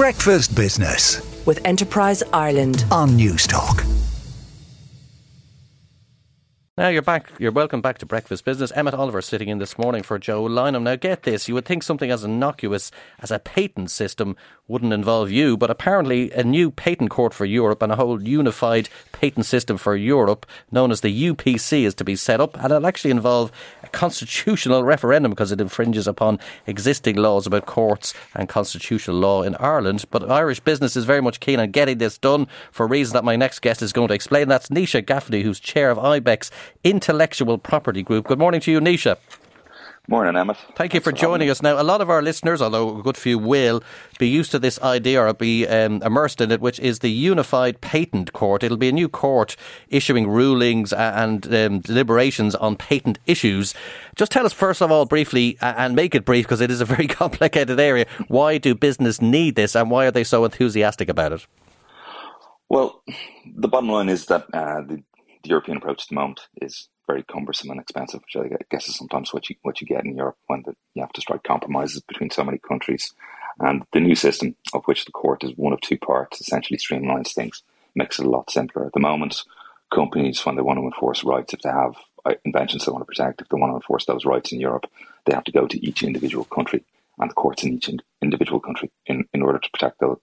Breakfast Business with Enterprise Ireland. on News Talk. Now you're back. You're welcome back to Breakfast Business. Emmett Oliver sitting in this morning for Joe Lynam. Now get this, you would think something as innocuous as a patent system wouldn't involve you, but apparently a new patent court for Europe and a whole unified patent system for Europe, known as the UPC, is to be set up, and it'll actually involve a constitutional referendum because it infringes upon existing laws about courts and constitutional law in Ireland. But Irish business is very much keen on getting this done for reasons that my next guest is going to explain. That's Nisha Gaffney, who's chair of IBEC's Intellectual Property Group. Good morning to you, Nisha. Morning, Emmett. Thank you for joining us. Now, a lot of our listeners, although a good few will, be used to this idea or be um, immersed in it, which is the Unified Patent Court. It'll be a new court issuing rulings and um, deliberations on patent issues. Just tell us, first of all, briefly, and make it brief because it is a very complicated area. Why do business need this and why are they so enthusiastic about it? Well, the bottom line is that uh, the, the European approach at the moment is very cumbersome and expensive, which I guess is sometimes what you what you get in Europe when the, you have to strike compromises between so many countries. And the new system, of which the court is one of two parts, essentially streamlines things, makes it a lot simpler. At the moment, companies, when they want to enforce rights, if they have uh, inventions they want to protect, if they want to enforce those rights in Europe, they have to go to each individual country and the courts in each individual country in, in order to protect those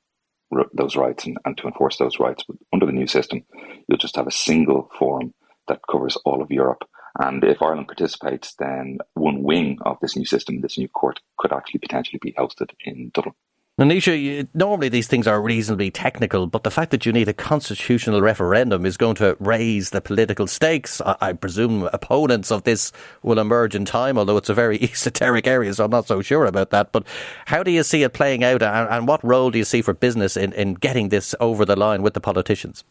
those rights and, and to enforce those rights. But under the new system, you'll just have a single forum that covers all of Europe. And if Ireland participates, then one wing of this new system, this new court, could actually potentially be hosted in Dublin. Now, Nisha, you, normally these things are reasonably technical, but the fact that you need a constitutional referendum is going to raise the political stakes. I, I presume opponents of this will emerge in time, although it's a very esoteric area, so I'm not so sure about that. But how do you see it playing out, and, and what role do you see for business in, in getting this over the line with the politicians?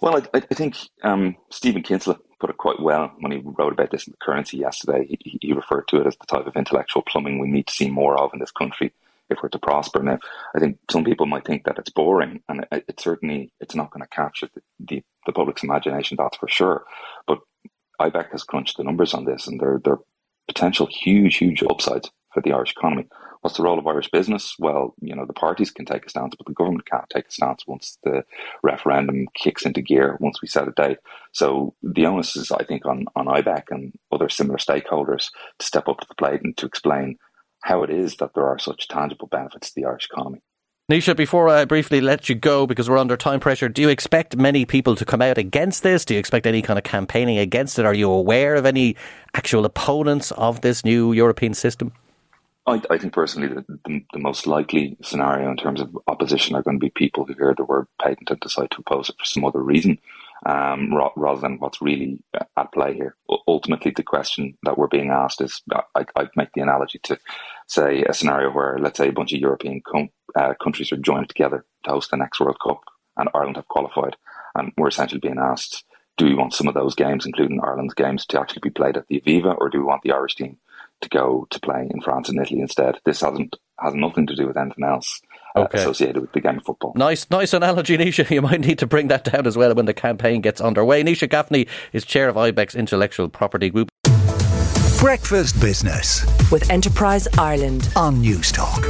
Well, I, I think um, Stephen Kinsella put it quite well when he wrote about this in the currency yesterday. He, he referred to it as the type of intellectual plumbing we need to see more of in this country if we're to prosper. Now, I think some people might think that it's boring, and it, it certainly it's not going to capture the, the, the, public's imagination. That's for sure. But IBEC has crunched the numbers on this, and there there are potential huge, huge upsides for the Irish economy. What's the role of Irish business? Well, you know, the parties can take a stance, but the government can't take a stance once the referendum kicks into gear, once we set a date. So the onus is, I think, on, on IBEC and other similar stakeholders to step up to the plate and to explain how it is that there are such tangible benefits to the Irish economy. Nisha, before I briefly let you go, because we're under time pressure, do you expect many people to come out against this? Do you expect any kind of campaigning against it? Are you aware of any actual opponents of this new European system? I, I think personally the, the, the, most likely scenario in terms of opposition are going to be people who hear the word patent and decide to oppose it for some other reason, um, ra- rather than what's really at play here. U- ultimately, the question that we're being asked is I, I'd make the analogy to, say, a scenario where, let's say, a bunch of European com- uh, countries are joined together to host the next World Cup and Ireland have qualified. And we're essentially being asked, do we want some of those games, including Ireland's games, to actually be played at the Aviva, or do we want the Irish team to go to play in France and Italy instead. This hasn't has nothing to do with anything else uh, okay. associated with the game of football. Nice, nice analogy, Nisha. You might need to bring that down as well when the campaign gets underway. Nisha Gaffney is chair of IBEC's Intellectual Property Group. Breakfast Business with Enterprise Ireland on News Talk.